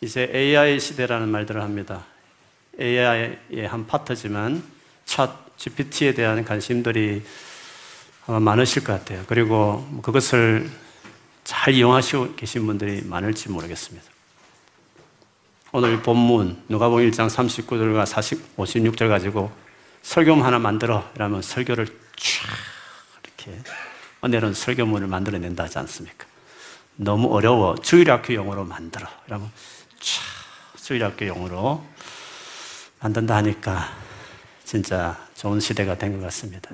이제 AI 시대라는 말들을 합니다. AI의 한 파트지만 챗 GPT에 대한 관심들이 많으실 것 같아요. 그리고 그것을 잘 이용하시고 계신 분들이 많을지 모르겠습니다. 오늘 본문 누가복음 1장 39절과 40, 56절 가지고 설교 하나 만들어 이러면 설교를 쫙 이렇게 은혜로운 설교문을 만들어낸다 하지 않습니까? 너무 어려워 주일학교 용어로 만들어 이러면 쫙 주일학교 용어로 만든다 하니까 진짜 좋은 시대가 된 것 같습니다.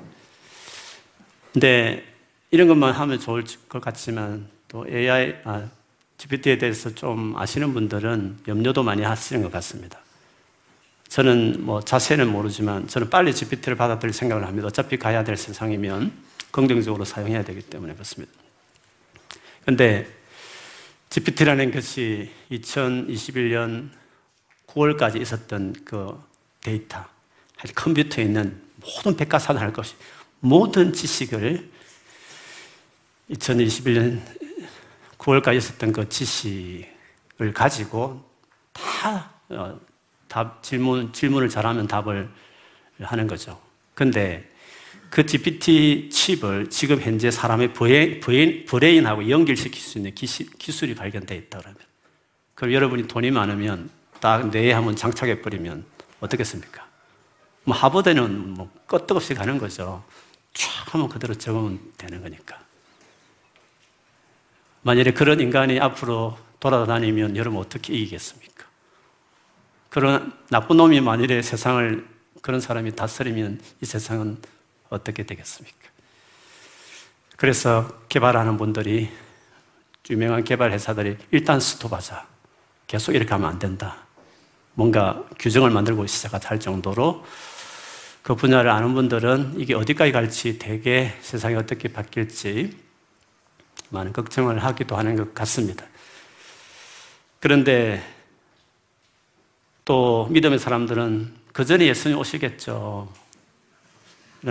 근데 이런 것만 하면 좋을 것 같지만 또 AI, 아, GPT에 대해서 좀 아시는 분들은 염려도 많이 하시는 것 같습니다. 저는 뭐 자세는 모르지만 저는 빨리 GPT를 받아들일 생각을 합니다. 어차피 가야 될 세상이면 긍정적으로 사용해야 되기 때문에 그렇습니다. 근데 GPT라는 것이 2021년 9월까지 있었던 그 데이터, 컴퓨터에 있는 모든 백과사전할 것이 모든 지식을 2021년 9월까지 있었던 그 지식을 가지고 다 어, 답, 질문, 질문을 잘하면 답을 하는 거죠. 근데 그 GPT 칩을 지금 현재 사람의 브레인, 브레인하고 연결시킬 수 있는 기시, 기술이 발견되어 있다 그러면. 그럼 여러분이 돈이 많으면 딱 뇌에 한번 장착해버리면 어떻겠습니까? 뭐 하버드는 뭐 끄떡없이 가는 거죠. 쫙 하면 그대로 적으면 되는 거니까. 만약에 그런 인간이 앞으로 돌아다니면 여러분 어떻게 이기겠습니까? 그런 나쁜 놈이 만일에 세상을 그런 사람이 다스리면 이 세상은 어떻게 되겠습니까? 그래서 개발하는 분들이 유명한 개발 회사들이 일단 스톱하자. 계속 이렇게 하면 안 된다. 뭔가 규정을 만들고 시작할 정도로 그 분야를 아는 분들은 이게 어디까지 갈지 되게 세상이 어떻게 바뀔지 많은 걱정을 하기도 하는 것 같습니다. 그런데 또 믿음의 사람들은 그 전에 예수님 오시겠죠.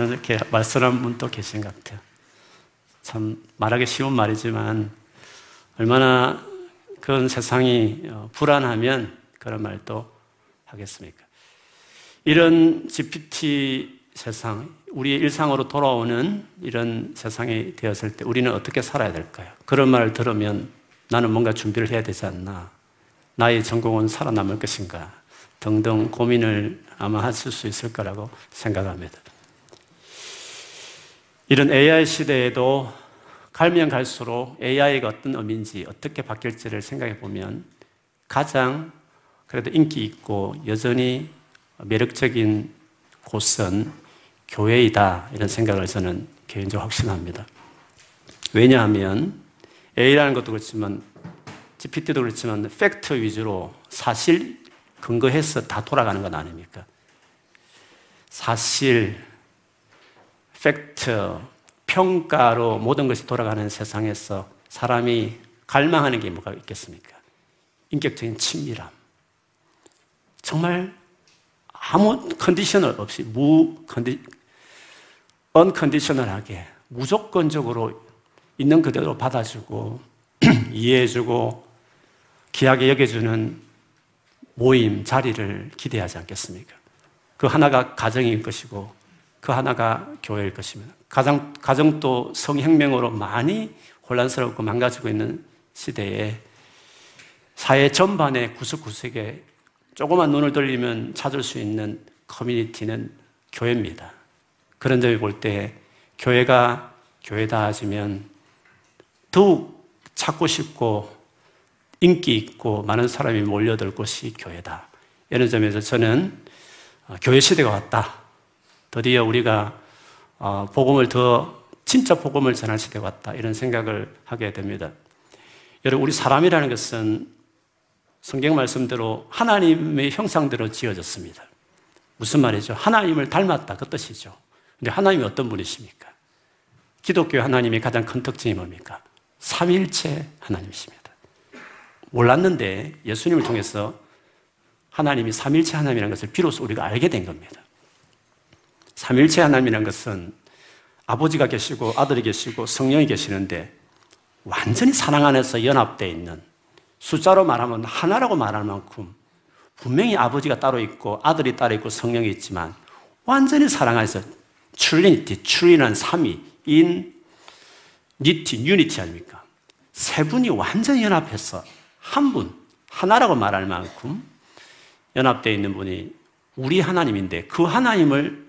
이렇게 말씀하는 분도 계신 것 같아요. 참 말하기 쉬운 말이지만 얼마나 그런 세상이 어, 불안하면 그런 말도 하겠습니까? 이런 GPT 세상, 우리의 일상으로 돌아오는 이런 세상이 되었을 때 우리는 어떻게 살아야 될까요? 그런 말을 들으면 나는 뭔가 준비를 해야 되지 않나? 나의 전공은 살아남을 것인가? 등등 고민을 아마 하실 수 있을 거라고 생각합니다. 이런 AI 시대에도 갈면 갈수록 AI가 어떤 의미인지 어떻게 바뀔지를 생각해 보면 가장 그래도 인기 있고 여전히 매력적인 곳은 교회이다. 이런 생각을 저는 개인적으로 확신합니다. 왜냐하면 AI라는 것도 그렇지만 GPT도 그렇지만 팩트 위주로 사실 근거해서 다 돌아가는 건 아닙니까? 사실, 팩트, 평가로 모든 것이 돌아가는 세상에서 사람이 갈망하는 게 뭐가 있겠습니까? 인격적인 친밀함. 정말 아무 conditional 없이 무 condi 언컨디셔널하게 무조건적으로 있는 그대로 받아주고 이해해주고 귀하게 여겨주는 모임 자리를 기대하지 않겠습니까? 그 하나가 가정일 것이고 그 하나가 교회일 것입니다. 가정 가정도 성혁명으로 많이 혼란스럽고 망가지고 있는 시대에 사회 전반의 구석구석에 조그만 눈을 돌리면 찾을 수 있는 커뮤니티는 교회입니다. 그런 점을 볼 때 교회가 교회다 하시면 더욱 찾고 싶고 인기 있고 많은 사람이 몰려들 곳이 교회다. 이런 점에서 저는 어, 교회 시대가 왔다. 드디어 우리가 어, 복음을 더 진짜 복음을 전할 시대가 왔다. 이런 생각을 하게 됩니다. 여러분 우리 사람이라는 것은 성경 말씀대로 하나님의 형상대로 지어졌습니다. 무슨 말이죠? 하나님을 닮았다. 그 뜻이죠. 근데 하나님이 어떤 분이십니까? 기독교 하나님의 가장 큰 특징이 뭡니까? 삼일체 하나님이십니다. 몰랐는데 예수님을 통해서 하나님이 삼일체 하나님이라는 것을 비로소 우리가 알게 된 겁니다. 삼일체 하나님이라는 것은 아버지가 계시고 아들이 계시고 성령이 계시는데 완전히 사랑 안에서 연합되어 있는 숫자로 말하면 하나라고 말할 만큼 분명히 아버지가 따로 있고 아들이 따로 있고 성령이 있지만 완전히 사랑해서 Trinity, tri는 삼위, 인, nity, unity 아닙니까? 세 분이 완전히 연합해서 한 분, 하나라고 말할 만큼 연합되어 있는 분이 우리 하나님인데 그 하나님을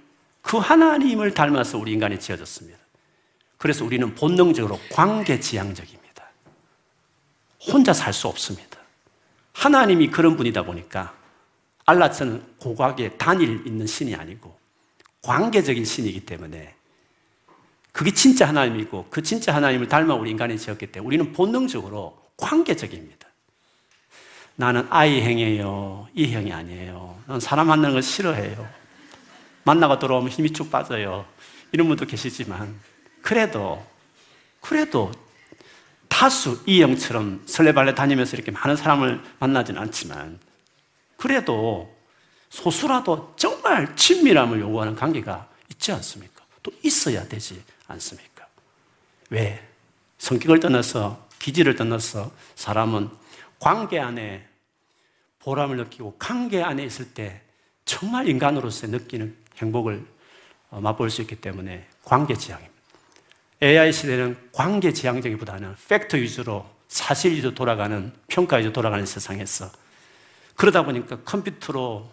그 하나님을 닮아서 우리 인간이 지어졌습니다. 그래서 우리는 본능적으로 관계지향적입니다. 혼자 살 수 없습니다. 하나님이 그런 분이다 보니까 알라스는 고각의 단일 있는 신이 아니고 관계적인 신이기 때문에 그게 진짜 하나님이고 그 진짜 하나님을 닮아 우리 인간이 지었기 때문에 우리는 본능적으로 관계적입니다. 나는 아이 행이에요. 이 형이 아니에요. 난 사람 만나는 걸 싫어해요. 만나가 들어오면 힘이 쭉 빠져요. 이런 분도 계시지만 그래도 그래도 다수 이 형처럼 설레발레 다니면서 이렇게 많은 사람을 만나지는 않지만 그래도 소수라도 정말 친밀함을 요구하는 관계가 있지 않습니까? 또 있어야 되지 않습니까? 왜? 성격을 떠나서 기질을 떠나서 사람은 관계 안에 보람을 느끼고 관계 안에 있을 때 정말 인간으로서 느끼는 행복을 어, 맛볼 수 있기 때문에 관계 지향입니다. AI 시대는 관계 지향적이보다는 팩트 위주로 사실 위주로 돌아가는 평가 위주로 돌아가는 세상에서 그러다 보니까 컴퓨터로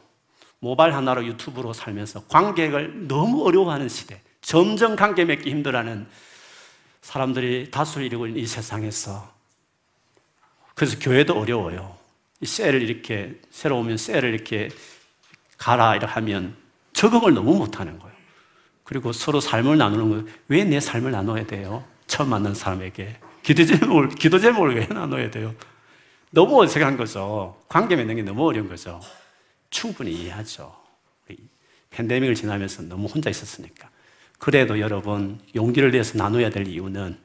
모바일 하나로 유튜브로 살면서 관계를 너무 어려워하는 시대, 점점 관계 맺기 힘들어하는 사람들이 다수를 이루고 있는 이 세상에서 그래서 교회도 어려워요. 이 셀을 이렇게 새로 오면 셀을 이렇게 가라 이렇게 하면 적응을 너무 못하는 거예요. 그리고 서로 삶을 나누는 거예요. 왜 내 삶을 나눠야 돼요? 처음 만난 사람에게 기도 제목을 기도 제목을 왜 나눠야 돼요? 너무 어색한 거죠. 관계 맺는 게 너무 어려운 거죠. 충분히 이해하죠. 팬데믹을 지나면서 너무 혼자 있었으니까. 그래도 여러분, 용기를 내서 나눠야 될 이유는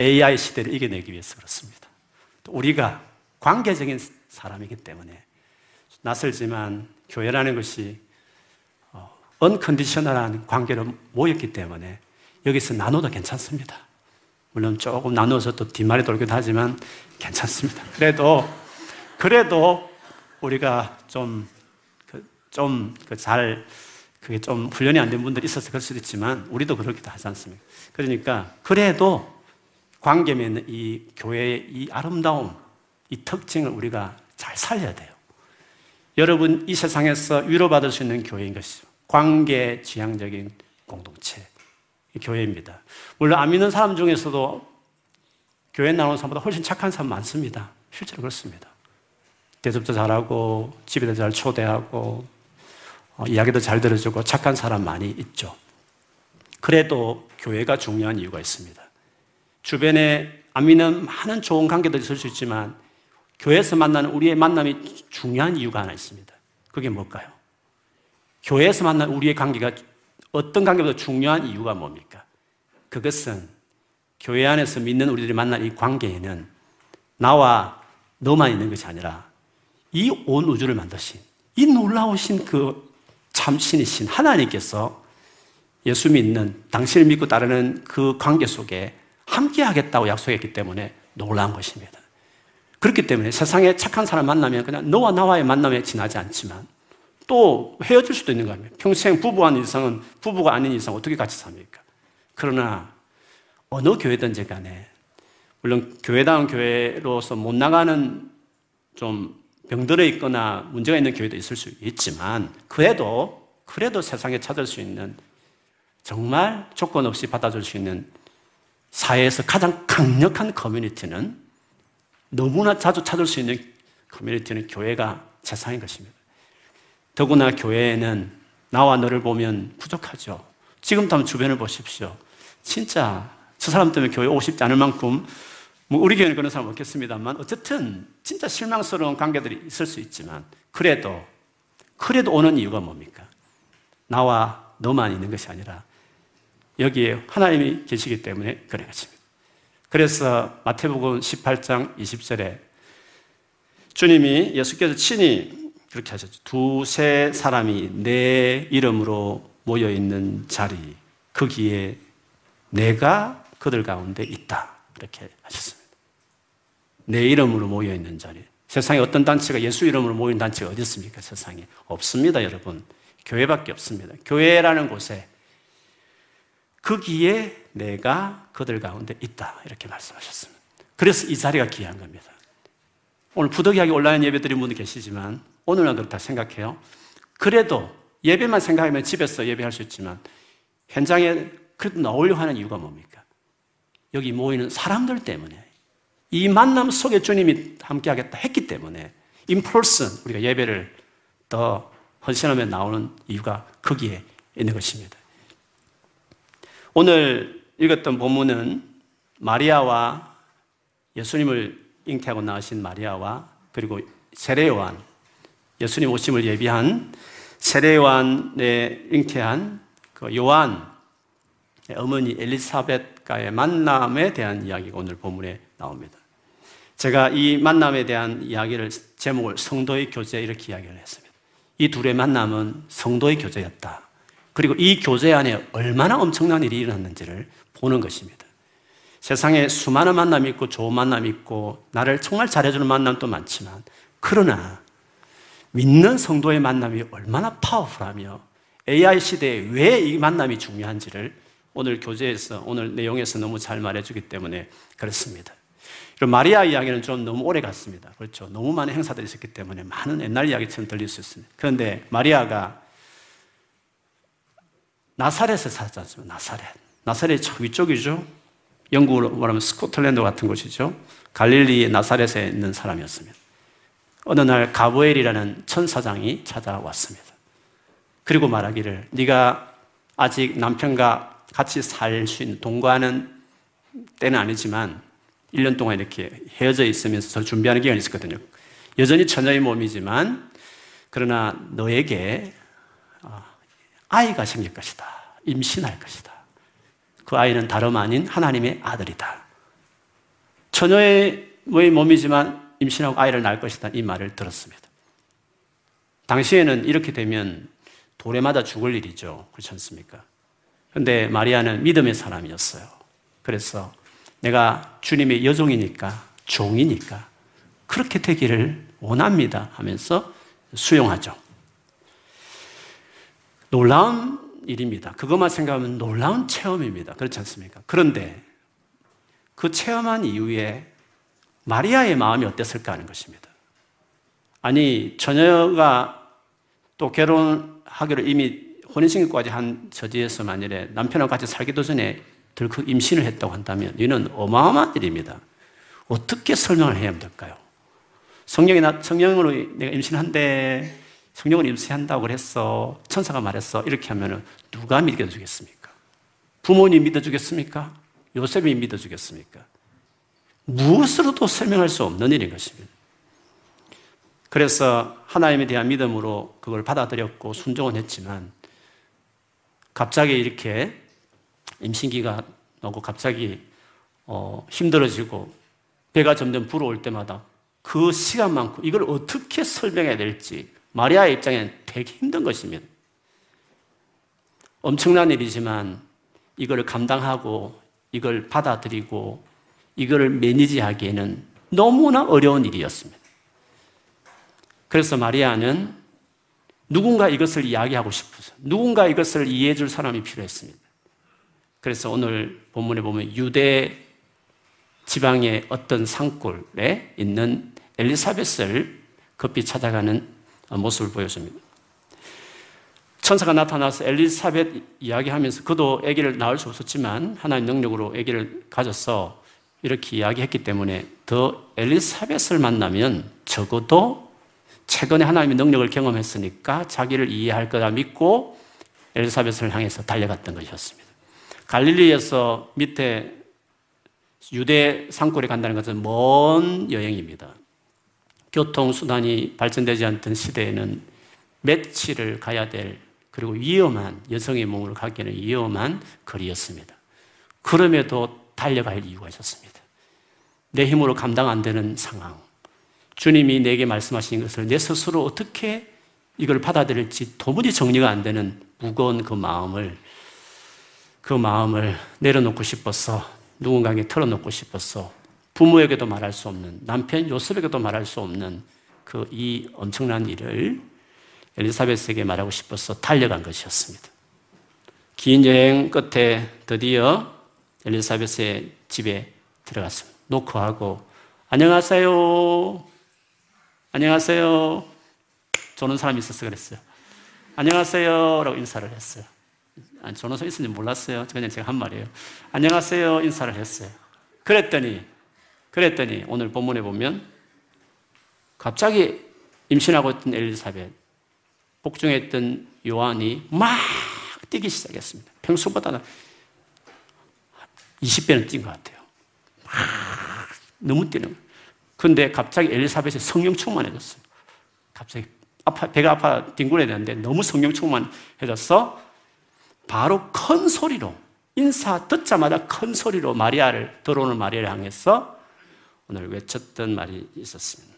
AI 시대를 이겨내기 위해서 그렇습니다. 우리가 관계적인 사람이기 때문에 낯설지만 교회라는 것이 언컨디셔널한 어, 관계로 모였기 때문에 여기서 나눠도 괜찮습니다. 물론 조금 나눠서 또 뒷말이 돌기도 하지만 괜찮습니다. 그래도, 그래도 우리가 좀, 그, 좀, 그 잘, 그게 좀 훈련이 안 된 분들이 있어서 그럴 수도 있지만, 우리도 그렇기도 하지 않습니까? 그러니까, 그래도 관계 맺는 이 교회의 이 아름다움, 이 특징을 우리가 잘 살려야 돼요. 여러분, 이 세상에서 위로받을 수 있는 교회인 것이죠. 관계 지향적인 공동체. 교회입니다. 물론 안 믿는 사람 중에서도 교회 나오는 사람보다 훨씬 착한 사람 많습니다. 실제로 그렇습니다. 대접도 잘하고 집에도 잘 초대하고 어, 이야기도 잘 들어주고 착한 사람 많이 있죠. 그래도 교회가 중요한 이유가 있습니다. 주변에 안 믿는 많은 좋은 관계도 있을 수 있지만 교회에서 만나는 우리의 만남이 중요한 이유가 하나 있습니다. 그게 뭘까요? 교회에서 만난 우리의 관계가 어떤 관계보다 중요한 이유가 뭡니까? 그것은 교회 안에서 믿는 우리들이 만난 이 관계에는 나와 너만 있는 것이 아니라 이 온 우주를 만드신 이 놀라우신 그 참신이신 하나님께서 예수 믿는 당신을 믿고 따르는 그 관계 속에 함께 하겠다고 약속했기 때문에 놀라운 것입니다. 그렇기 때문에 세상에 착한 사람 만나면 그냥 너와 나와의 만남에 지나지 않지만 또 헤어질 수도 있는 거아니에요 평생 부부 아닌 이상은 부부가 아닌 이상 어떻게 같이 삽니까? 그러나 어느 교회든지 간에 물론 교회다운 교회로서 못 나가는 좀 병들어 있거나 문제가 있는 교회도 있을 수 있지만 그래도 그래도 세상에 찾을 수 있는 정말 조건 없이 받아줄 수 있는 사회에서 가장 강력한 커뮤니티는 너무나 자주 찾을 수 있는 커뮤니티는 교회가 세상인 것입니다. 더구나 교회에는 나와 너를 보면 부족하죠. 지금도 한번 주변을 보십시오. 진짜 저 사람 때문에 교회 오고 싶지 않을 만큼 뭐 우리 교회는 그런 사람 없겠습니다만 어쨌든 진짜 실망스러운 관계들이 있을 수 있지만 그래도 그래도 오는 이유가 뭡니까? 나와 너만 있는 것이 아니라 여기에 하나님이 계시기 때문에 그런 것입니다. 그래서 마태복음 18장 20절에 주님이 예수께서 친히 그렇게 하셨죠. 두세 사람이 내 이름으로 모여 있는 자리, 거기에 내가 그들 가운데 있다. 이렇게 하셨습니다. 내 이름으로 모여 있는 자리. 세상에 어떤 단체가 예수 이름으로 모인 단체가 어디 있습니까? 세상에 없습니다, 여러분. 교회밖에 없습니다. 교회라는 곳에 거기에 내가 그들 가운데 있다. 이렇게 말씀하셨습니다. 그래서 이 자리가 귀한 겁니다. 오늘 부득이하게 온라인 예배 드린 분도 계시지만 오늘은 그렇다 생각해요. 그래도 예배만 생각하면 집에서 예배할 수 있지만 현장에 그래도 나오려고 하는 이유가 뭡니까? 여기 모이는 사람들 때문에 이 만남 속에 주님이 함께 하겠다 했기 때문에 인펄슨 우리가 예배를 더 헌신하며 나오는 이유가 거기에 있는 것입니다. 오늘 읽었던 본문은 마리아와 예수님을 잉태하고 나으신 마리아와 그리고 세례요한 예수님 오심을 예비한 세례요한에 잉태한 그 요한 어머니 엘리사벳과의 만남에 대한 이야기가 오늘 본문에 나옵니다. 제가 이 만남에 대한 이야기를 제목을 성도의 교제 이렇게 이야기를 했습니다. 이 둘의 만남은 성도의 교제였다. 그리고 이 교제 안에 얼마나 엄청난 일이 일어났는지를 보는 것입니다. 세상에 수많은 만남이 있고 좋은 만남이 있고 나를 정말 잘해주는 만남도 많지만 그러나 믿는 성도의 만남이 얼마나 파워풀하며 AI 시대에 왜 이 만남이 중요한지를 오늘 교재에서 오늘 내용에서 너무 잘 말해주기 때문에 그렇습니다. 그리고 마리아 이야기는 좀 너무 오래 갔습니다. 그렇죠. 너무 많은 행사들이 있었기 때문에 많은 옛날 이야기처럼 들릴 수 있습니다. 그런데 마리아가 나사렛에 살지 않습니까? 나사렛. 나사렛이 저 위쪽이죠. 영국으로 말하면 스코틀랜드 같은 곳이죠. 갈릴리의 나사렛에 있는 사람이었습니다. 어느 날 가브엘이라는 천사장이 찾아왔습니다. 그리고 말하기를 네가 아직 남편과 같이 살 수 있는 동거하는 때는 아니지만 1년 동안 이렇게 헤어져 있으면서 준비하는 기간이 있었거든요. 여전히 처녀의 몸이지만 그러나 너에게 아, 아이가 생길 것이다. 임신할 것이다. 그 아이는 다름 아닌 하나님의 아들이다. 처녀의 몸이지만 임신하고 아이를 낳을 것이다. 이 말을 들었습니다. 당시에는 이렇게 되면 돌에 맞아 죽을 일이죠. 그렇지 않습니까? 근데 마리아는 믿음의 사람이었어요. 그래서 내가 주님의 여종이니까, 종이니까, 그렇게 되기를 원합니다 하면서 수용하죠. 놀라운 일입니다. 그것만 생각하면 놀라운 체험입니다. 그렇지 않습니까? 그런데 그 체험한 이후에 마리아의 마음이 어땠을까 하는 것입니다. 아니, 처녀가 또 결혼하기로 이미 혼인신고까지 한 저지에서 만일에 남편하고 같이 살기도 전에 덜컥 임신을 했다고 한다면 이는 어마어마한 일입니다. 어떻게 설명을 해야 될까요? 성령이 나, 성령으로 내가 임신한데 성령을 임신한다고 그랬어. 천사가 말했어. 이렇게 하면 누가 믿어주겠습니까? 부모님 믿어주겠습니까? 요셉이 믿어주겠습니까? 무엇으로도 설명할 수 없는 일인 것입니다. 그래서 하나님에 대한 믿음으로 그걸 받아들였고 순종은 했지만 갑자기 이렇게 임신기가 오고 갑자기 어, 힘들어지고 배가 점점 불어올 때마다 그 시간만큼 이걸 어떻게 설명해야 될지 마리아의 입장에는 되게 힘든 것입니다. 엄청난 일이지만 이걸 감당하고 이걸 받아들이고 이걸 매니지하기에는 너무나 어려운 일이었습니다. 그래서 마리아는 누군가 이것을 이야기하고 싶어서 누군가 이것을 이해해 줄 사람이 필요했습니다. 그래서 오늘 본문에 보면 유대 지방의 어떤 산골에 있는 엘리사벳을 급히 찾아가는 모습을 보여줍니다. 천사가 나타나서 엘리사벳 이야기하면서 그도 아기를 낳을 수 없었지만 하나님 능력으로 아기를 가져서 이렇게 이야기했기 때문에 더 엘리사벳을 만나면 적어도 최근에 하나님의 능력을 경험했으니까 자기를 이해할 거다 믿고 엘리사벳을 향해서 달려갔던 것이었습니다. 갈릴리에서 밑에 유대 산골에 간다는 것은 먼 여행입니다. 교통수단이 발전되지 않던 시대에는 며칠을 가야 될 그리고 위험한 여성의 몸으로 가기에는 위험한 거리였습니다. 그럼에도 달려갈 이유가 있었습니다. 내 힘으로 감당 안 되는 상황. 주님이 내게 말씀하신 것을 내 스스로 어떻게 이걸 받아들일지 도무지 정리가 안 되는 무거운 그 마음을 그 마음을 내려놓고 싶어서 누군가에게 털어놓고 싶어서 부모에게도 말할 수 없는 남편 요셉에게도 말할 수 없는 그 이 엄청난 일을 엘리사벳에게 말하고 싶어서 달려간 것이었습니다. 긴 여행 끝에 드디어 엘리사벳의 집에 들어갔습니다. 노크하고 안녕하세요. 안녕하세요. 조는 사람이 있어서 그랬어요. 안녕하세요. 라고 인사를 했어요. 아니, 조는 사람이 있었는지 몰랐어요. 그냥 제가 한 말이에요. 안녕하세요. 인사를 했어요. 그랬더니, 그랬더니 오늘 본문에 보면 갑자기 임신하고 있던 엘리사벳, 복종했던 요한이 막 뛰기 시작했습니다. 평소보다는 20배는 뛴 것 같아요. 막 너무 뛰는 거예요. 근데 갑자기 엘리사벳이 성령 충만해졌어요. 갑자기 아파, 배가 아파 뒹굴어야 되는데 너무 성령 충만해졌어. 바로 큰 소리로, 인사 듣자마자 큰 소리로 마리아를, 들어오는 마리아를 향해서 오늘 외쳤던 말이 있었습니다.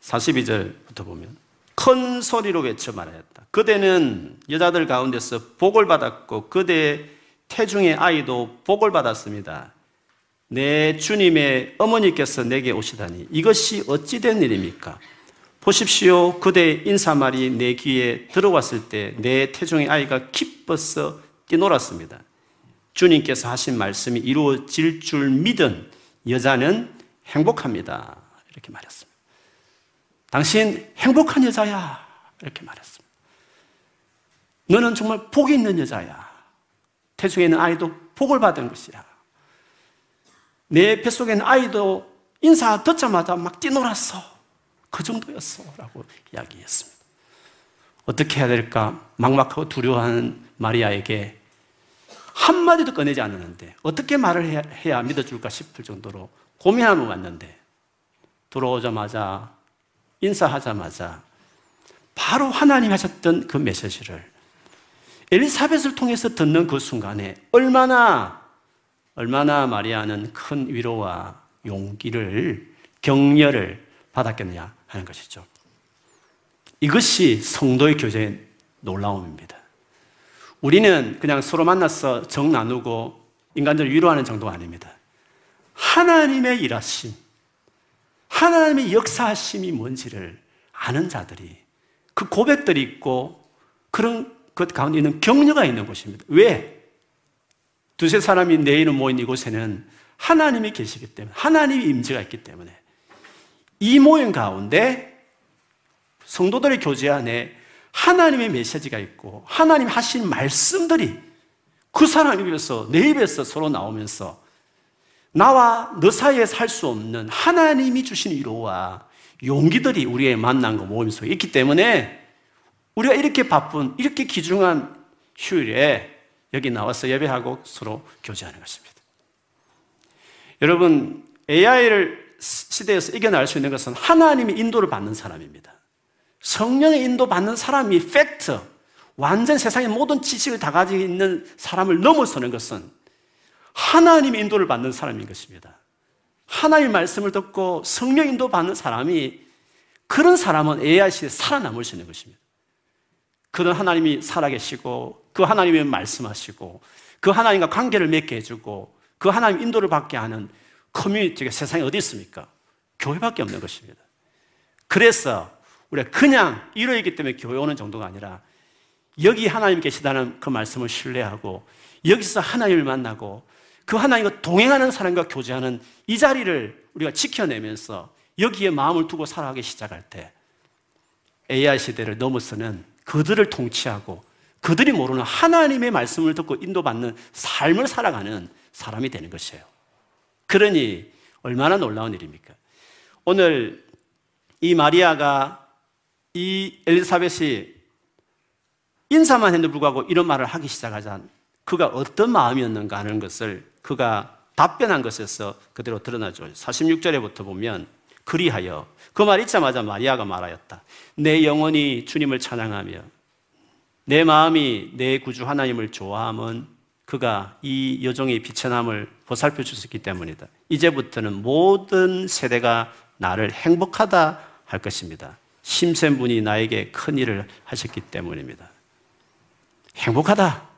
42절부터 보면 큰 소리로 외쳐 말하였다. 그대는 여자들 가운데서 복을 받았고 그대 태중의 아이도 복을 받았습니다. 내 주님의 어머니께서 내게 오시다니 이것이 어찌된 일입니까? 보십시오. 그대 인사말이 내 귀에 들어왔을 때 내 태중의 아이가 기뻐서 뛰놀았습니다. 주님께서 하신 말씀이 이루어질 줄 믿은 여자는 행복합니다. 이렇게 말했습니다. 당신 행복한 여자야. 이렇게 말했습니다. 너는 정말 복이 있는 여자야. 태중에 있는 아이도 복을 받은 것이야. 내 뱃속에 있는 아이도 인사 듣자마자 막 뛰놀았어. 그 정도였어. 라고 이야기했습니다. 어떻게 해야 될까? 막막하고 두려워하는 마리아에게 한마디도 꺼내지 않았는데 어떻게 말을 해야, 해야 믿어줄까 싶을 정도로 고민하고 왔는데 들어오자마자 인사하자마자 바로 하나님 하셨던 그 메시지를 엘리사벳을 통해서 듣는 그 순간에 얼마나 얼마나 마리아는 큰 위로와 용기를 격려를 받았겠느냐 하는 것이죠. 이것이 성도의 교제의 놀라움입니다. 우리는 그냥 서로 만나서 정 나누고 인간들 위로하는 정도가 아닙니다. 하나님의 일하심, 하나님의 역사하심이 뭔지를 아는 자들이 그 고백들이 있고 그런 것 가운데 있는 격려가 있는 곳입니다. 왜? 두세 사람이 내일은 모인 이곳에는 하나님이 계시기 때문에, 하나님의 임재가 있기 때문에 이 모임 가운데 성도들의 교제 안에 하나님의 메시지가 있고 하나님 하신 말씀들이 그 사람 입에서 내 입에서 서로 나오면서 나와 너 사이에 살 수 없는 하나님이 주신 위로와 용기들이 우리의 만남과 모임 속에 있기 때문에 우리가 이렇게 바쁜, 이렇게 귀중한 휴일에 여기 나와서 예배하고 서로 교제하는 것입니다. 여러분, AI를 시대에서 이겨낼 수 있는 것은 하나님의 인도를 받는 사람입니다. 성령의 인도 받는 사람이 팩트, 완전 세상의 모든 지식을 다 가지고 있는 사람을 넘어서는 것은 하나님의 인도를 받는 사람인 것입니다. 하나님의 말씀을 듣고 성령 인도 받는 사람이 그런 사람은 AI 시대에 살아남을 수 있는 것입니다. 그는 하나님이 살아계시고 그 하나님이 말씀하시고 그 하나님과 관계를 맺게 해주고 그 하나님 인도를 받게 하는 커뮤니티가 세상에 어디 있습니까? 교회밖에 없는 것입니다. 그래서 우리가 그냥 이러이기 때문에 교회 오는 정도가 아니라 여기 하나님 계시다는 그 말씀을 신뢰하고 여기서 하나님을 만나고 그 하나님과 동행하는 사람과 교제하는 이 자리를 우리가 지켜내면서 여기에 마음을 두고 살아가기 시작할 때 AI 시대를 넘어서는 그들을 통치하고 그들이 모르는 하나님의 말씀을 듣고 인도받는 삶을 살아가는 사람이 되는 것이에요. 그러니 얼마나 놀라운 일입니까? 오늘 이 마리아가 이 엘리사벳이 인사만 했는데 불구하고 이런 말을 하기 시작하자 그가 어떤 마음이었는가 하는 것을 그가 답변한 것에서 그대로 드러나죠. 46절에부터 보면 그리하여 그 말 읽자마자 마리아가 말하였다. 내 영혼이 주님을 찬양하며 내 마음이 내 구주 하나님을 좋아함은 그가 이 여종의 비천함을 보살펴 주셨기 때문이다. 이제부터는 모든 세대가 나를 행복하다 할 것입니다. 심센 분이 나에게 큰 일을 하셨기 때문입니다. 행복하다.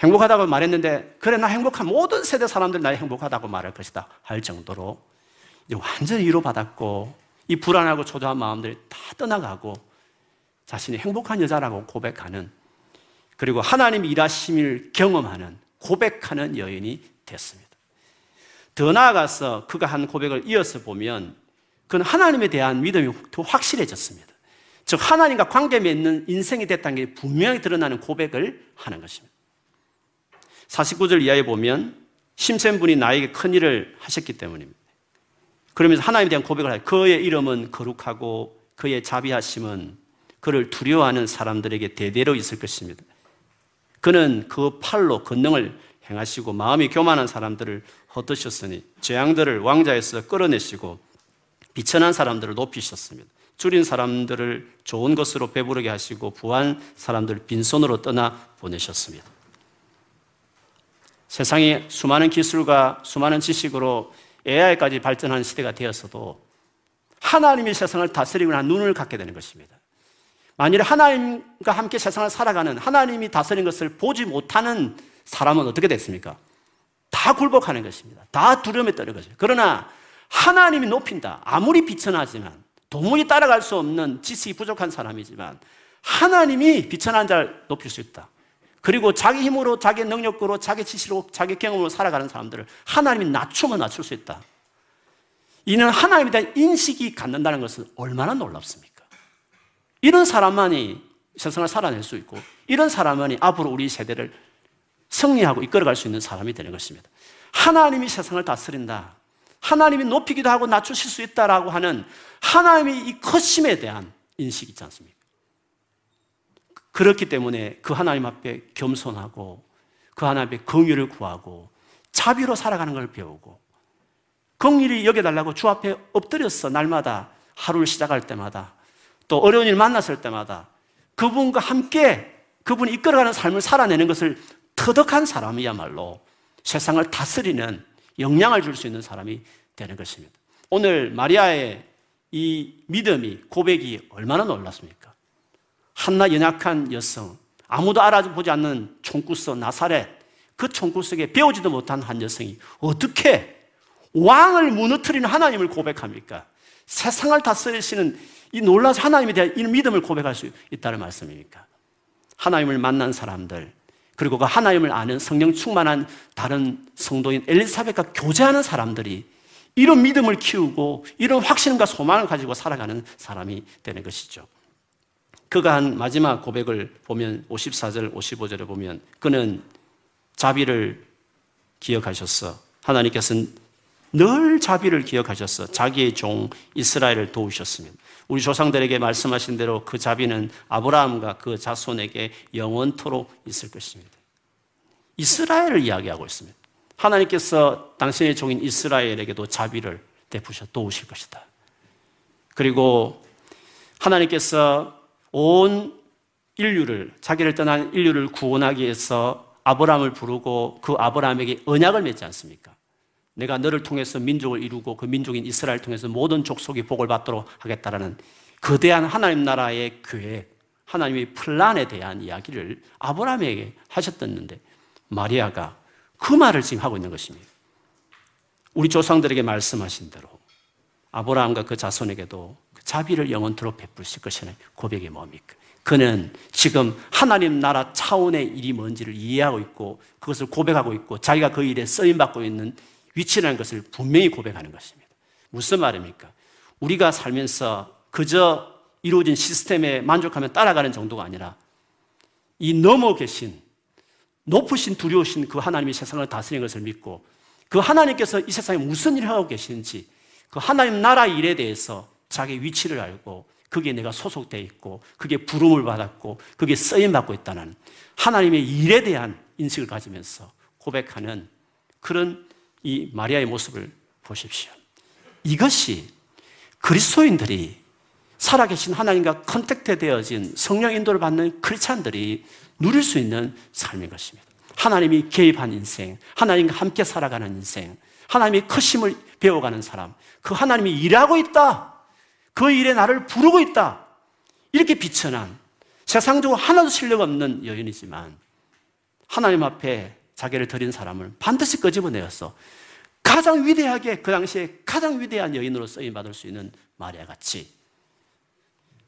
행복하다고 말했는데, 그래, 나 행복한 모든 세대 사람들 나 행복하다고 말할 것이다. 할 정도로 완전히 위로받았고, 이 불안하고 초조한 마음들이 다 떠나가고, 자신이 행복한 여자라고 고백하는, 그리고 하나님이 일하심을 경험하는, 고백하는 여인이 됐습니다. 더 나아가서 그가 한 고백을 이어서 보면, 그는 하나님에 대한 믿음이 더 확실해졌습니다. 즉, 하나님과 관계 맺는 인생이 됐다는 게 분명히 드러나는 고백을 하는 것입니다. 49절 이하에 보면 심센 분이 나에게 큰 일을 하셨기 때문입니다. 그러면서 하나님에 대한 고백을 하요. 그의 이름은 거룩하고 그의 자비하심은 그를 두려워하는 사람들에게 대대로 있을 것입니다. 그는 그 팔로 권능을 행하시고 마음이 교만한 사람들을 헛드셨으니 재앙들을 왕자에서 끌어내시고 비천한 사람들을 높이셨습니다. 줄인 사람들을 좋은 것으로 배부르게 하시고 부한 사람들 빈손으로 떠나 보내셨습니다. 세상이 수많은 기술과 수많은 지식으로 AI까지 발전하는 시대가 되었어도 하나님이 세상을 다스리고 난 눈을 갖게 되는 것입니다. 만일 하나님과 함께 세상을 살아가는 하나님이 다스린 것을 보지 못하는 사람은 어떻게 됐습니까? 다 굴복하는 것입니다. 다 두려움에 떨는 것입니다. 그러나 하나님이 높인다. 아무리 비천하지만 도무지 따라갈 수 없는 지식이 부족한 사람이지만 하나님이 비천한 자를 높일 수 있다. 그리고 자기 힘으로, 자기 능력으로, 자기 지식으로, 자기 경험으로 살아가는 사람들을 하나님이 낮추면 낮출 수 있다. 이는 하나님에 대한 인식이 갖는다는 것은 얼마나 놀랍습니까? 이런 사람만이 세상을 살아낼 수 있고, 이런 사람만이 앞으로 우리 세대를 승리하고 이끌어갈 수 있는 사람이 되는 것입니다. 하나님이 세상을 다스린다. 하나님이 높이기도 하고 낮추실 수 있다라고 하는 하나님의 이 커심에 대한 인식이 있지 않습니까? 그렇기 때문에 그 하나님 앞에 겸손하고 그 하나님 앞에 긍휼을 구하고 자비로 살아가는 걸 배우고 긍휼히 여겨달라고 주 앞에 엎드렸어 날마다 하루를 시작할 때마다 또 어려운 일 만났을 때마다 그분과 함께 그분이 이끌어가는 삶을 살아내는 것을 터득한 사람이야말로 세상을 다스리는 영향을 줄 수 있는 사람이 되는 것입니다. 오늘 마리아의 이 믿음이 고백이 얼마나 놀랐습니까? 한나 연약한 여성, 아무도 알아보지 않는 총구석 나사렛, 그 총구석에 배우지도 못한 한 여성이 어떻게 왕을 무너뜨리는 하나님을 고백합니까? 세상을 다스리시는 이 놀라서 하나님에 대한 이 믿음을 고백할 수 있다는 말씀입니까? 하나님을 만난 사람들, 그리고 그 하나님을 아는 성령 충만한 다른 성도인 엘리사벳과 교제하는 사람들이 이런 믿음을 키우고 이런 확신과 소망을 가지고 살아가는 사람이 되는 것이죠. 그가 한 마지막 고백을 보면 54절, 55절에 보면 그는 자비를 기억하셨어. 하나님께서는 늘 자비를 기억하셨어. 자기의 종 이스라엘을 도우셨습니다. 우리 조상들에게 말씀하신 대로 그 자비는 아브라함과 그 자손에게 영원토록 있을 것입니다. 이스라엘을 이야기하고 있습니다. 하나님께서 당신의 종인 이스라엘에게도 자비를 베푸셔 도우실 것이다. 그리고 하나님께서 온 인류를 자기를 떠난 인류를 구원하기 위해서 아브라함을 부르고 그 아브라함에게 언약을 맺지 않습니까? 내가 너를 통해서 민족을 이루고 그 민족인 이스라엘 통해서 모든 족속이 복을 받도록 하겠다라는 거대한 하나님 나라의 계획, 하나님의 플란에 대한 이야기를 아브라함에게 하셨었는데 마리아가 그 말을 지금 하고 있는 것입니다. 우리 조상들에게 말씀하신 대로 아브라함과 그 자손에게도 자비를 영원토록 베풀실 것이라는 고백이 뭡니까? 그는 지금 하나님 나라 차원의 일이 뭔지를 이해하고 있고 그것을 고백하고 있고 자기가 그 일에 쓰임받고 있는 위치라는 것을 분명히 고백하는 것입니다. 무슨 말입니까? 우리가 살면서 그저 이루어진 시스템에 만족하며 따라가는 정도가 아니라 이 넘어 계신 높으신 두려우신 그 하나님이 세상을 다스리는 것을 믿고 그 하나님께서 이 세상에 무슨 일을 하고 계시는지 그 하나님 나라 일에 대해서 자기 위치를 알고 그게 내가 소속되어 있고 그게 부름을 받았고 그게 쓰임 받고 있다는 하나님의 일에 대한 인식을 가지면서 고백하는 그런 이 마리아의 모습을 보십시오. 이것이 그리스도인들이 살아계신 하나님과 contact 되어진 성령 인도를 받는 크리스찬들이 누릴 수 있는 삶인 것입니다. 하나님이 개입한 인생, 하나님과 함께 살아가는 인생, 하나님의 크심을 배워가는 사람, 그 하나님이 일하고 있다. 그 일에 나를 부르고 있다. 이렇게 비천한 세상적으로 하나도 실력 없는 여인이지만 하나님 앞에 자기를 드린 사람을 반드시 끄집어내었어. 가장 위대하게 그 당시에 가장 위대한 여인으로 쓰임 받을 수 있는 마리아 같이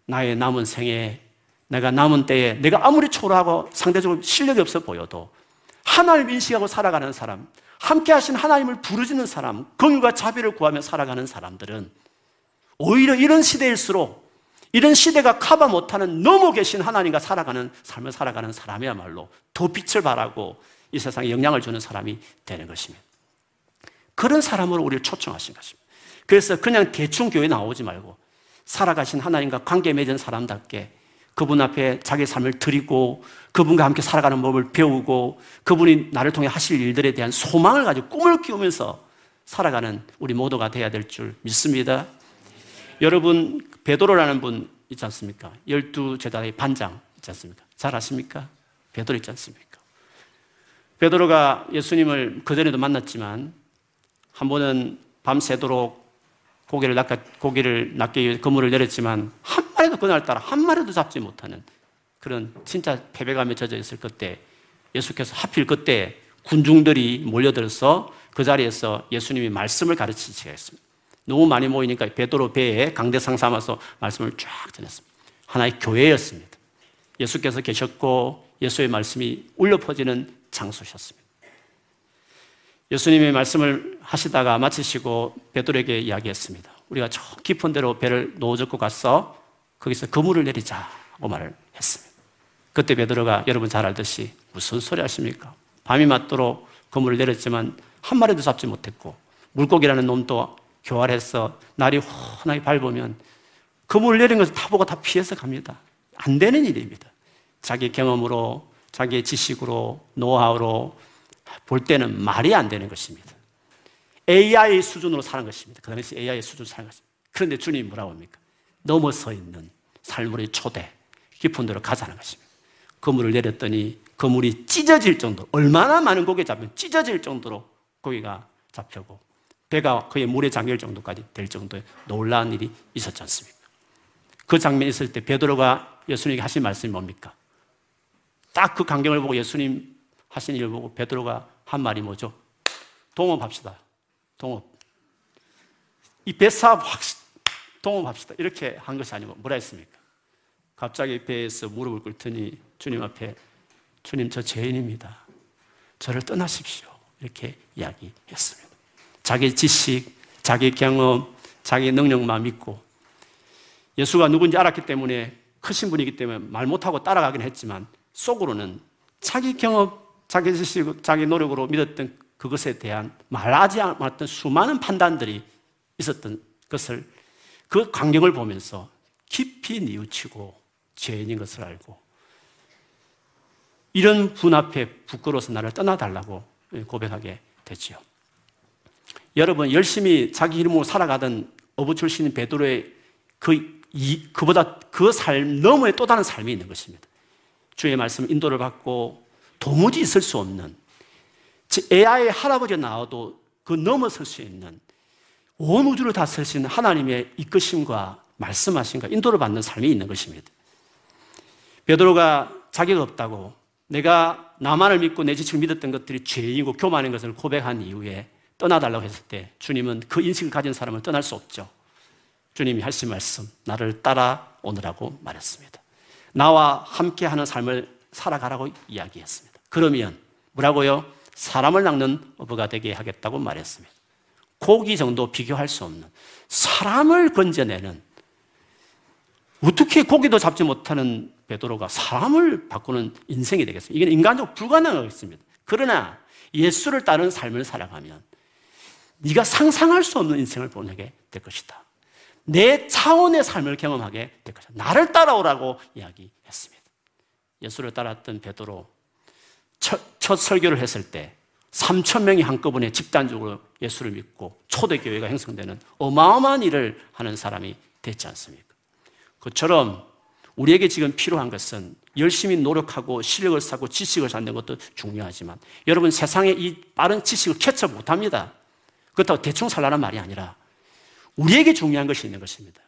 나의 남은 생에 내가 남은 때에 내가 아무리 초라하고 상대적으로 실력이 없어 보여도 하나님 인식하고 살아가는 사람, 함께 하신 하나님을 부르짖는 사람, 긍휼과 자비를 구하며 살아가는 사람들은 오히려 이런 시대일수록 이런 시대가 커버 못하는 넘어 계신 하나님과 살아가는 삶을 살아가는 사람이야말로 더 빛을 발하고 이 세상에 영향을 주는 사람이 되는 것입니다. 그런 사람으로 우리를 초청하신 것입니다. 그래서 그냥 대충 교회 나오지 말고 살아가신 하나님과 관계 맺은 사람답게 그분 앞에 자기 삶을 드리고 그분과 함께 살아가는 법을 배우고 그분이 나를 통해 하실 일들에 대한 소망을 가지고 꿈을 키우면서 살아가는 우리 모두가 되어야 될 줄 믿습니다. 여러분 베드로라는 분 있지 않습니까? 열두 제자의 반장 있지 않습니까? 잘 아십니까? 베드로 있지 않습니까? 베드로가 예수님을 그전에도 만났지만 한 번은 밤새도록 고개를 낚아, 고개를 낚기 위해 그물을 내렸지만 한 마리도 그날따라 한 마리도 잡지 못하는 그런 진짜 패배감에 젖어 있을 그때 예수께서 하필 그때 군중들이 몰려들어서 그 자리에서 예수님이 말씀을 가르치시게 했습니다. 너무 많이 모이니까 베드로 배에 강대상 삼아서 말씀을 쫙 전했습니다. 하나의 교회였습니다. 예수께서 계셨고 예수의 말씀이 울려 퍼지는 장소셨습니다. 예수님의 말씀을 하시다가 마치시고 베드로에게 이야기했습니다. 우리가 저 깊은 데로 배를 놓아줬고 가서 거기서 그물을 내리자고 말을 했습니다. 그때 베드로가 여러분 잘 알듯이 무슨 소리 하십니까? 밤이 맞도록 그물을 내렸지만 한 마리도 잡지 못했고 물고기라는 놈도 교활해서 날이 환하게 밟으면 그물을 내린 것을 다 보고 다 피해서 갑니다. 안 되는 일입니다. 자기 경험으로, 자기의 지식으로, 노하우로 볼 때는 말이 안 되는 것입니다. AI 수준으로 사는 것입니다. 그 당시 AI 수준으로 사는 것입니다. 그런데 주님이 뭐라고 합니까? 넘어서 있는 삶의 초대, 깊은 데로 가자는 것입니다. 그물을 내렸더니 그물이 찢어질 정도, 얼마나 많은 고기 잡으면 찢어질 정도로 고기가 잡혀고 배가 거의 물에 잠길 정도까지 될 정도의 놀라운 일이 있었지 않습니까? 그 장면이 있을 때 베드로가 예수님에게 하신 말씀이 뭡니까? 딱 그 광경을 보고 예수님 하신 일을 보고 베드로가 한 말이 뭐죠? 동업합시다. 동업. 이 배사업 확 동업합시다. 이렇게 한 것이 아니고 뭐라 했습니까? 갑자기 배에서 무릎을 꿇더니 주님 앞에 주님 저 죄인입니다. 저를 떠나십시오. 이렇게 이야기했습니다. 자기 지식, 자기 경험, 자기 능력만 믿고 예수가 누군지 알았기 때문에 크신 분이기 때문에 말 못하고 따라가긴 했지만 속으로는 자기 경험, 자기 지식, 자기 노력으로 믿었던 그것에 대한 말하지 않았던 수많은 판단들이 있었던 것을 그 광경을 보면서 깊이 뉘우치고 죄인인 것을 알고 이런 분 앞에 부끄러워서 나를 떠나달라고 고백하게 됐지요. 여러분 열심히 자기 이름으로 살아가던 어부 출신인 베드로의 그 이, 그보다 그 삶 너머에 또 다른 삶이 있는 것입니다. 주의 말씀 인도를 받고 도무지 있을 수 없는 AI 할아버지 나와도 그 넘어설 수 있는 온 우주를 다스리는 하나님의 이끄심과 말씀하신과 인도를 받는 삶이 있는 것입니다. 베드로가 자격 없다고 내가 나만을 믿고 내 지식을 믿었던 것들이 죄이고 교만인 것을 고백한 이후에 떠나달라고 했을 때 주님은 그 인식을 가진 사람을 떠날 수 없죠. 주님이 하신 말씀, 나를 따라오느라고 말했습니다. 나와 함께 하는 삶을 살아가라고 이야기했습니다. 그러면 뭐라고요? 사람을 낚는 어부가 되게 하겠다고 말했습니다. 고기 정도 비교할 수 없는 사람을 건져내는 어떻게 고기도 잡지 못하는 베드로가 사람을 바꾸는 인생이 되겠어요? 이게 인간적으로 불가능하겠습니다. 그러나 예수를 따르는 삶을 살아가면 네가 상상할 수 없는 인생을 보내게 될 것이다. 내 차원의 삶을 경험하게 될 것이다. 나를 따라오라고 이야기했습니다. 예수를 따랐던 베드로 첫, 첫 설교를 했을 때 3천 명이 한꺼번에 집단적으로 예수를 믿고 초대교회가 형성되는 어마어마한 일을 하는 사람이 됐지 않습니까? 그처럼 우리에게 지금 필요한 것은 열심히 노력하고 실력을 쌓고 지식을 쌓는 것도 중요하지만 여러분 세상에 이 빠른 지식을 캐쳐 못합니다. 그렇다고 대충 살라는 말이 아니라 우리에게 중요한 것이 있는 것입니다.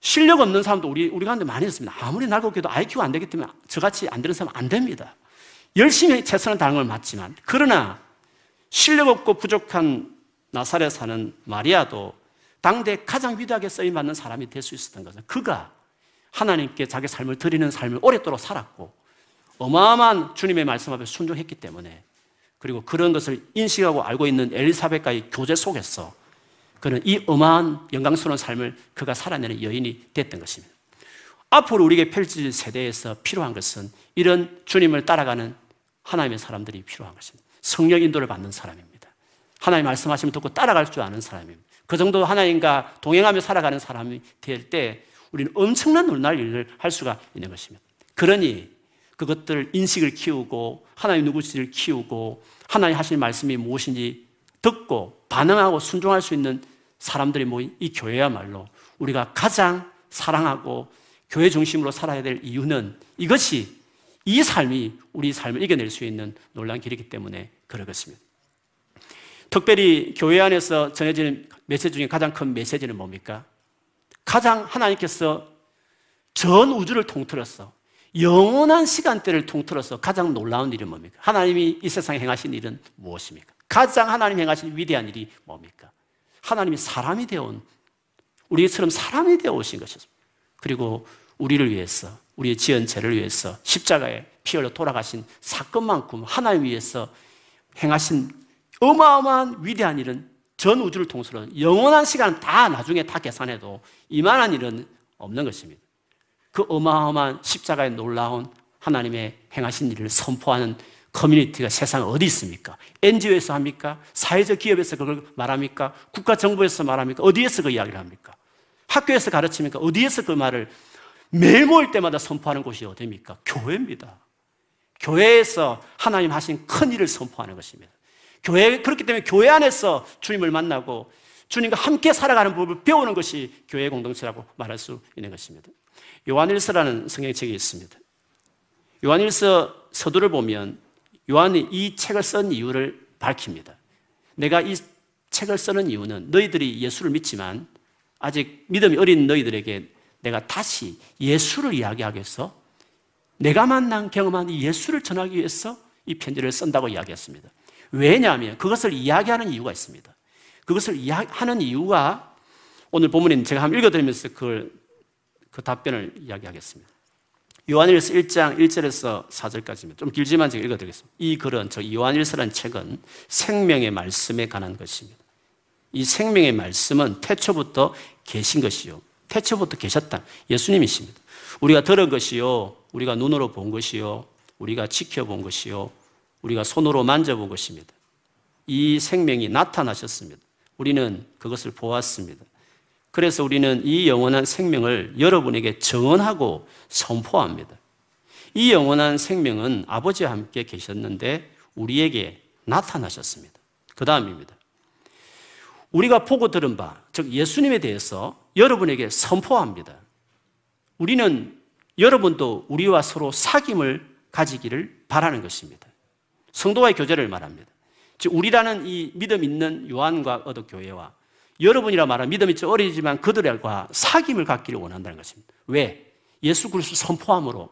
실력 없는 사람도 우리, 우리 가운데 많이 있습니다. 아무리 날고 해도 IQ가 안 되기 때문에 저같이 안 되는 사람은 안 됩니다. 열심히 최선을 다하는 걸 맞지만 그러나 실력 없고 부족한 나사렛 사는 마리아도 당대 가장 위대하게 쓰임받는 사람이 될 수 있었던 것은 그가 하나님께 자기 삶을 드리는 삶을 오랫도록 살았고 어마어마한 주님의 말씀 앞에 순종했기 때문에 그리고 그런 것을 인식하고 알고 있는 엘리사벳과의 교제 속에서 그는 이 어마한 영광스러운 삶을 그가 살아내는 여인이 됐던 것입니다. 앞으로 우리에게 펼쳐질 세대에서 필요한 것은 이런 주님을 따라가는 하나님의 사람들이 필요한 것입니다. 성령 인도를 받는 사람입니다. 하나님 말씀하시면 듣고 따라갈 줄 아는 사람입니다. 그 정도 하나님과 동행하며 살아가는 사람이 될 때 우리는 엄청난 놀랄 일을 할 수가 있는 것입니다. 그러니 그것들 인식을 키우고 하나님 누구신지를 키우고 하나님 하신 말씀이 무엇인지 듣고 반응하고 순종할 수 있는 사람들이 모인 이 교회야말로 우리가 가장 사랑하고 교회 중심으로 살아야 될 이유는 이것이 이 삶이 우리 삶을 이겨낼 수 있는 놀란 길이기 때문에 그러겠습니다. 특별히 교회 안에서 전해지는 메시지 중에 가장 큰 메시지는 뭡니까? 가장 하나님께서 전 우주를 통틀어서 영원한 시간대를 통틀어서 가장 놀라운 일이 뭡니까? 하나님이 이 세상에 행하신 일은 무엇입니까? 가장 하나님 행하신 위대한 일이 뭡니까? 하나님이 사람이 되어온 우리처럼 사람이 되어 오신 것이었습니다. 그리고 우리를 위해서 우리의 지은 죄를 위해서 십자가에 피 흘려 돌아가신 사건만큼 하나님 위해서 행하신 어마어마한 위대한 일은 전 우주를 통틀어 영원한 시간 다 나중에 다 계산해도 이만한 일은 없는 것입니다. 그 어마어마한 십자가의 놀라운 하나님의 행하신 일을 선포하는 커뮤니티가 세상에 어디 있습니까? NGO에서 합니까? 사회적 기업에서 그걸 말합니까? 국가 정부에서 말합니까? 어디에서 그 이야기를 합니까? 학교에서 가르칩니까? 어디에서 그 말을 매일 모일 때마다 선포하는 곳이 어디입니까? 교회입니다. 교회에서 하나님 하신 큰 일을 선포하는 것입니다. 교회, 그렇기 때문에 교회 안에서 주님을 만나고 주님과 함께 살아가는 법을 배우는 것이 교회 공동체라고 말할 수 있는 것입니다. 요한일서라는 성경책이 있습니다. 요한일서 서두를 보면 요한이 이 책을 쓴 이유를 밝힙니다. 내가 이 책을 쓰는 이유는 너희들이 예수를 믿지만 아직 믿음이 어린 너희들에게 내가 다시 예수를 이야기하기 위해서 내가 만난 경험한 예수를 전하기 위해서 이 편지를 쓴다고 이야기했습니다. 왜냐하면 그것을 이야기하는 이유가 있습니다. 그것을 이야기하는 이유가 오늘 본문에 제가 한번 읽어드리면서 그걸 그 답변을 이야기하겠습니다. 요한일서 1장 1절에서 4절까지입니다. 좀 길지만 제가 읽어드리겠습니다. 이 글은 저 요한일서라는 책은 생명의 말씀에 관한 것입니다. 이 생명의 말씀은 태초부터 계신 것이요. 태초부터 계셨다. 예수님이십니다. 우리가 들은 것이요. 우리가 눈으로 본 것이요. 우리가 지켜본 것이요. 우리가 손으로 만져본 것입니다. 이 생명이 나타나셨습니다. 우리는 그것을 보았습니다. 그래서 우리는 이 영원한 생명을 여러분에게 정언하고 선포합니다. 이 영원한 생명은 아버지와 함께 계셨는데 우리에게 나타나셨습니다. 그 다음입니다. 우리가 보고 들은 바, 즉 예수님에 대해서 여러분에게 선포합니다. 우리는 여러분도 우리와 서로 사귐을 가지기를 바라는 것입니다. 성도와의 교제를 말합니다. 즉 우리라는 이 믿음 있는 요한과 어도 교회와 여러분이라 말하면 믿음이 좀 어리지만 그들과 사귐을 갖기를 원한다는 것입니다. 왜? 예수 그리스도 선포함으로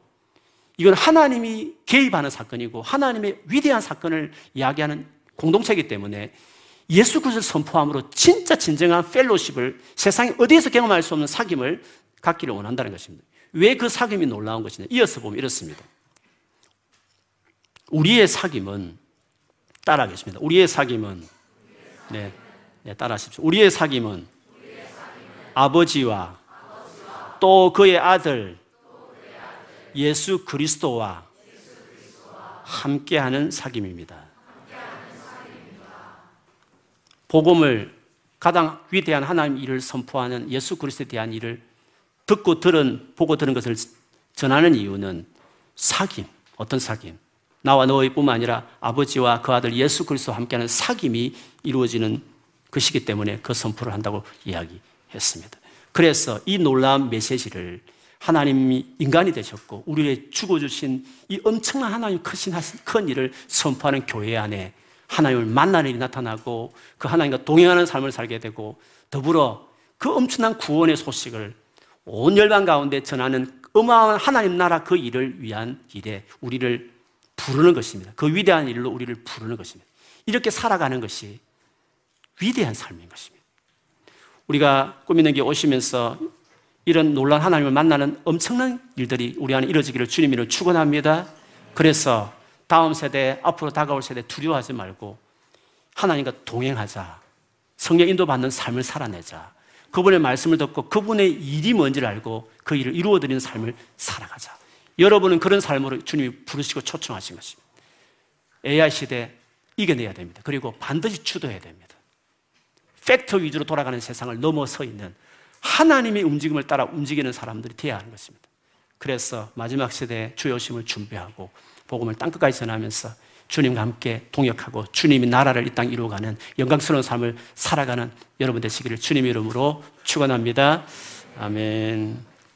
이건 하나님이 개입하는 사건이고 하나님의 위대한 사건을 이야기하는 공동체이기 때문에 예수 그리스도를 선포함으로 진짜 진정한 펠로십을 세상에 어디에서 경험할 수 없는 사귐을 갖기를 원한다는 것입니다. 왜 그 사귐이 놀라운 것이냐? 이어서 보면 이렇습니다. 우리의 사귐은 따라하겠습니다. 우리의 사귐은 네, 네 따라하십시오. 우리의 사귐은 아버지와 또 그의 아들 예수 그리스도와 함께하는 사귐입니다. 복음을 가장 위대한 하나님 일을 선포하는 예수 그리스도에 대한 일을 듣고 들은 보고 들은 것을 전하는 이유는 사귐 어떤 사귐 나와 너희뿐만 아니라 아버지와 그 아들 예수 그리스도와 함께하는 사귐이 이루어지는 것이기 때문에 그 선포를 한다고 이야기했습니다. 그래서 이 놀라운 메시지를 하나님이 인간이 되셨고 우리의 죽어주신 이 엄청난 하나님 크신 큰 일을 선포하는 교회 안에 하나님을 만나는 일이 나타나고 그 하나님과 동행하는 삶을 살게 되고 더불어 그 엄청난 구원의 소식을 온 열방 가운데 전하는 어마어마한 하나님 나라 그 일을 위한 길에 우리를 부르는 것입니다. 그 위대한 일로 우리를 부르는 것입니다. 이렇게 살아가는 것이 위대한 삶인 것입니다. 우리가 꾸미는 게 오시면서 이런 놀란 하나님을 만나는 엄청난 일들이 우리 안에 이루어지기를 주님을 축원합니다. 그래서 다음 세대, 앞으로 다가올 세대 두려워하지 말고 하나님과 동행하자. 성령 인도받는 삶을 살아내자. 그분의 말씀을 듣고 그분의 일이 뭔지를 알고 그 일을 이루어드리는 삶을 살아가자. 여러분은 그런 삶으로 주님이 부르시고 초청하신 것입니다. AI 시대 이겨내야 됩니다. 그리고 반드시 주도해야 됩니다. 팩터 위주로 돌아가는 세상을 넘어서 있는 하나님의 움직임을 따라 움직이는 사람들이 되어야 하는 것입니다. 그래서 마지막 시대에 주의 오심을 준비하고 복음을 땅끝까지 전하면서 주님과 함께 동역하고 주님이 나라를 이 땅 이루어가는 영광스러운 삶을 살아가는 여러분 되시기를 주님 이름으로 축원합니다. 아멘.